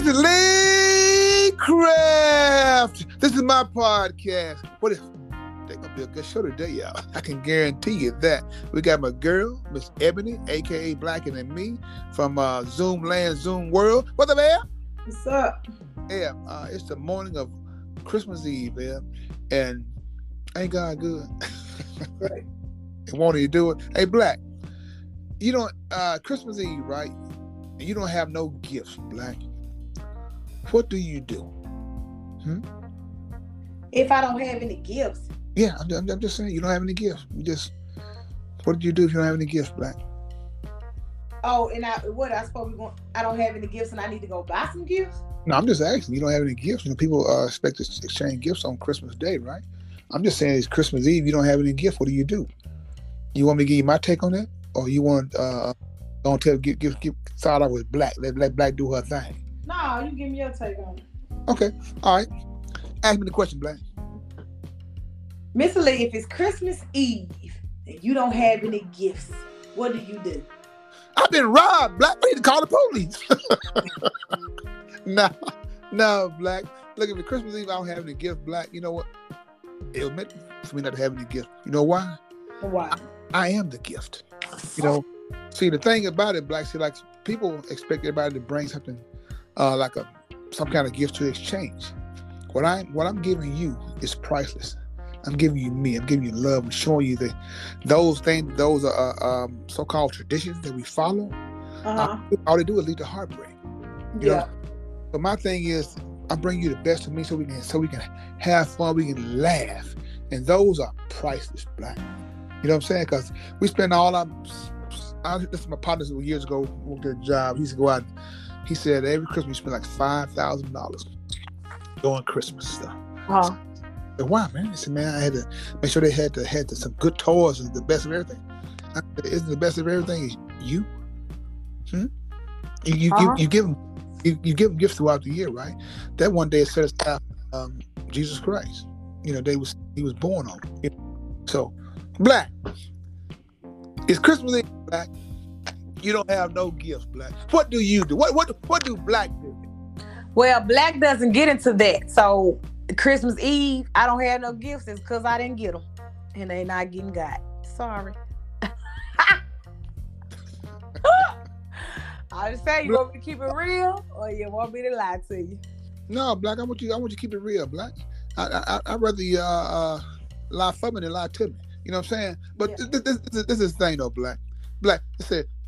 This is Lee Craft. This is my podcast. What if they gonna be a good show today, y'all? I can guarantee you that. We got my girl, Miss Ebony, aka Blacker Than Me, from uh, Zoom Land, Zoom World. What's up, man? What's up? Yeah, uh, it's the morning of Christmas Eve, man, and ain't God good? Right. and won't he do it? Hey, Black, you don't uh Christmas Eve, right? And you don't have no gifts, Black. What do you do? If I don't have any gifts, Yeah, I'm, I'm, I'm just saying you don't have any gifts. You just what do you do if you don't have any gifts, Black? oh, and I what I suppose be going? I don't have any gifts, and I need to go buy some gifts. No, I'm just asking. You don't have any gifts. You know, people uh, expect to exchange gifts on Christmas Day, right? I'm just saying it's Christmas Eve. You don't have any gift. What do you do? You want me to give you my take on that, or you want uh, don't tell give give give start out with Black. Let let Black do her thing. No, you give me your take on it, Okay, all right. Ask me the question, Black. Miss Lee. If it's Christmas Eve and you don't have any gifts, what do you do? I've been robbed. Black, we need to call the police. no, no, Black. Look, if it's Christmas Eve, I don't have any gift, Black. You know what? It'll make for me not to have any gift. You know why? Why? I am the gift. You know, see the thing about it, Black. See, like people expect everybody to bring something, uh, like a some kind of gift to exchange. What I what I'm giving you is priceless. I'm giving you me. I'm giving you love. I'm showing you that those things, those are uh, um, so-called traditions that we follow. Uh-huh. all they do is lead to heartbreak. you know, Yeah. But my thing is, I bring you the best of me so we can so we can have fun, we can laugh, and those are priceless, black. You know what I'm saying? Because we spend all our. I, this is my partner years ago a job. He used to go out. He said every Christmas we spend like five thousand dollars doing Christmas stuff. I said, why, man? He said, man, I had to make sure they had to had to, some good toys and the best of everything. I said, Isn't the best of everything is you? Hmm? You you, Uh-huh. give, you give them you, you give them gifts throughout the year, right? That one day it set aside um, Jesus Christ. You know, they was he was born on. it. You? So, black. It's Christmas Eve, black. You don't have no gifts, black. What do you do? What what what do black do? Well, Black doesn't get into that. So Christmas Eve, I don't have no gifts. It's because I didn't get them, and they not getting got. Sorry. I just say you want me to keep it real, or you want me to lie to you? No, black. I want you. I want you to keep it real, black. I I I rather you uh, uh lie for me than lie to me. You know what I'm saying? But Yeah. this, this, this, this is the thing though, black. Black. I said,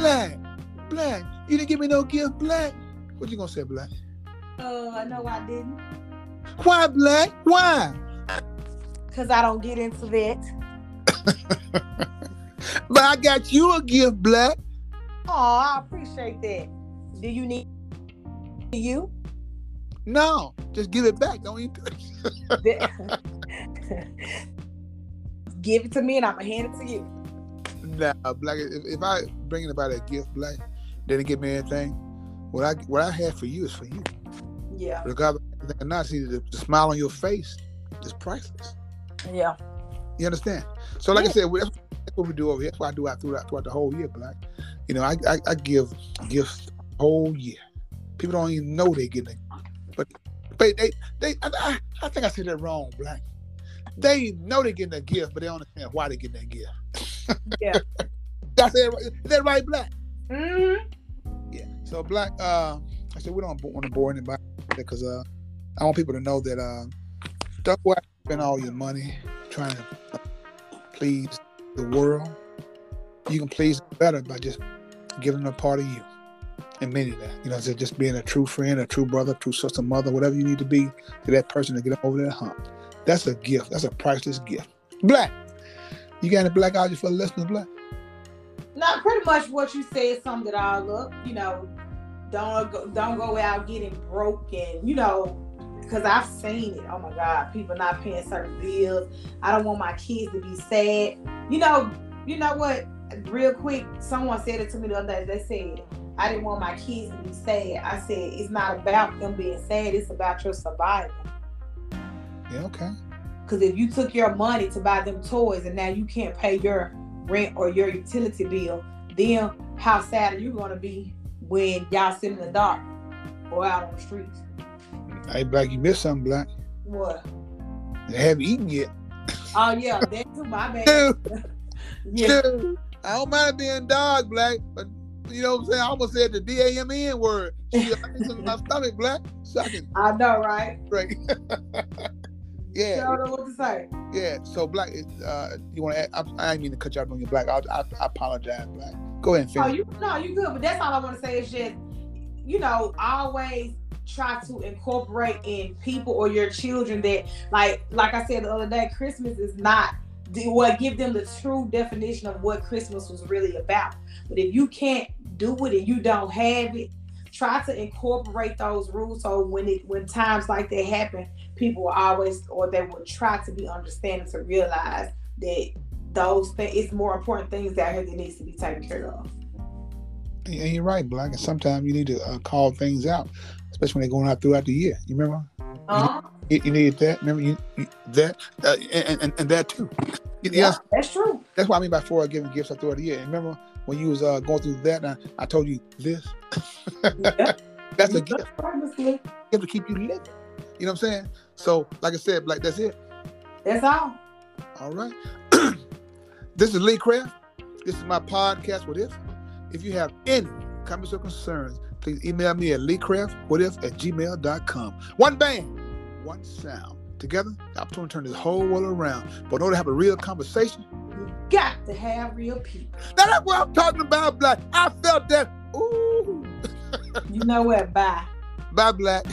Black, Black, you didn't give me no gift, Black. What you gonna say, Black? Uh, no, I didn't, Why, Black? Why? cause I don't get into that. But I got you a gift, Black. Oh, I appreciate that. Do you need you? No, just give it back. Don't eat it. Give it to me, and I'm gonna hand it to you. Nah, Black. If, if I bring anybody a gift, Black, they didn't give me anything. What I what I have for you is for you. Yeah, Regardless of not, see the, the smile on your face is priceless. yeah. You understand? So, like I said, we- that's, what we do over here. That's what I do out throughout, throughout the whole year, Black. You know, I, I, I give gifts whole year. People don't even know they're getting it, but but they they I, I, I think I said that wrong, Black. They know they're getting a gift, but they don't understand why they're getting that gift. Yeah. That's it. Is that right, Black? Mm-hmm. Yeah. So Black, uh, I said we don't want to bore anybody because uh, I want people to know that uh, don't go out spend all your money trying to please the world. You can please better by just giving them a part of you and meaning that. You know, just being a true friend, a true brother, true sister, mother, whatever you need to be to that person to get them over that hump. That's a gift. That's a priceless gift. Black. You got any black out for the listeners, Black? Not pretty much what you said summed it all up. You know, don't go, don't go out getting broke and you know, because I've seen it. Oh my God, people not paying certain bills. I don't want my kids to be sad. You know, you know what? Real quick, someone said it to me the other day. They said I didn't want my kids to be sad. I said it's not about them being sad. It's about your survival. Yeah. Okay. Because if you took your money to buy them toys and now you can't pay your rent or your utility bill, then how sad are you going to be when y'all sit in the dark or out on the streets? Hey, Black, you missed something, Black. What? They haven't eaten yet. Oh yeah, that too. My bad. Yeah. I don't mind being dog, Black, but you know what I'm saying? I almost said the D A M N word. Shit, I need in my stomach, Black, so I can I know, right? Yeah, don't know what to say. yeah. So, Black, uh, you want to? I, I didn't mean to cut you off on your Black. I, I, I apologize, Black. Go ahead and Oh, you no, you good. But that's all I want to say is just, you know, always try to incorporate in people or your children that, like, like I said the other day, Christmas is not what give them the true definition of what Christmas was really about. But if you can't do it and you don't have it, try to incorporate those rules so when it when times like that happen, people will always or they will try to be understanding to realize that those things it's more important things out here that needs to be taken care of. And you're right, Black. And sometimes you need to uh, call things out, especially when they're going out throughout the year. You remember? Uh-huh. You, you needed that. Remember you, you that uh, and, and and that too. Yeah, that's true. that's what I mean by for giving gifts throughout the year. And remember when you was uh, going through that, and I, I told you this. Yeah. That's a gift. You have to keep you living. You know what I'm saying? So, like I said, like that's it. That's all. All right. this is Lee Craft. This is my podcast. What if? If you have any comments or concerns, please email me at leecraftwhatif at gmail.com. One band, one sound. Together, the opportunity to turn this whole world around. But in order to have a real conversation, You got to have real people. now that's what I'm talking about, Black. I felt that. Ooh. You know what? Bye. Bye, Black.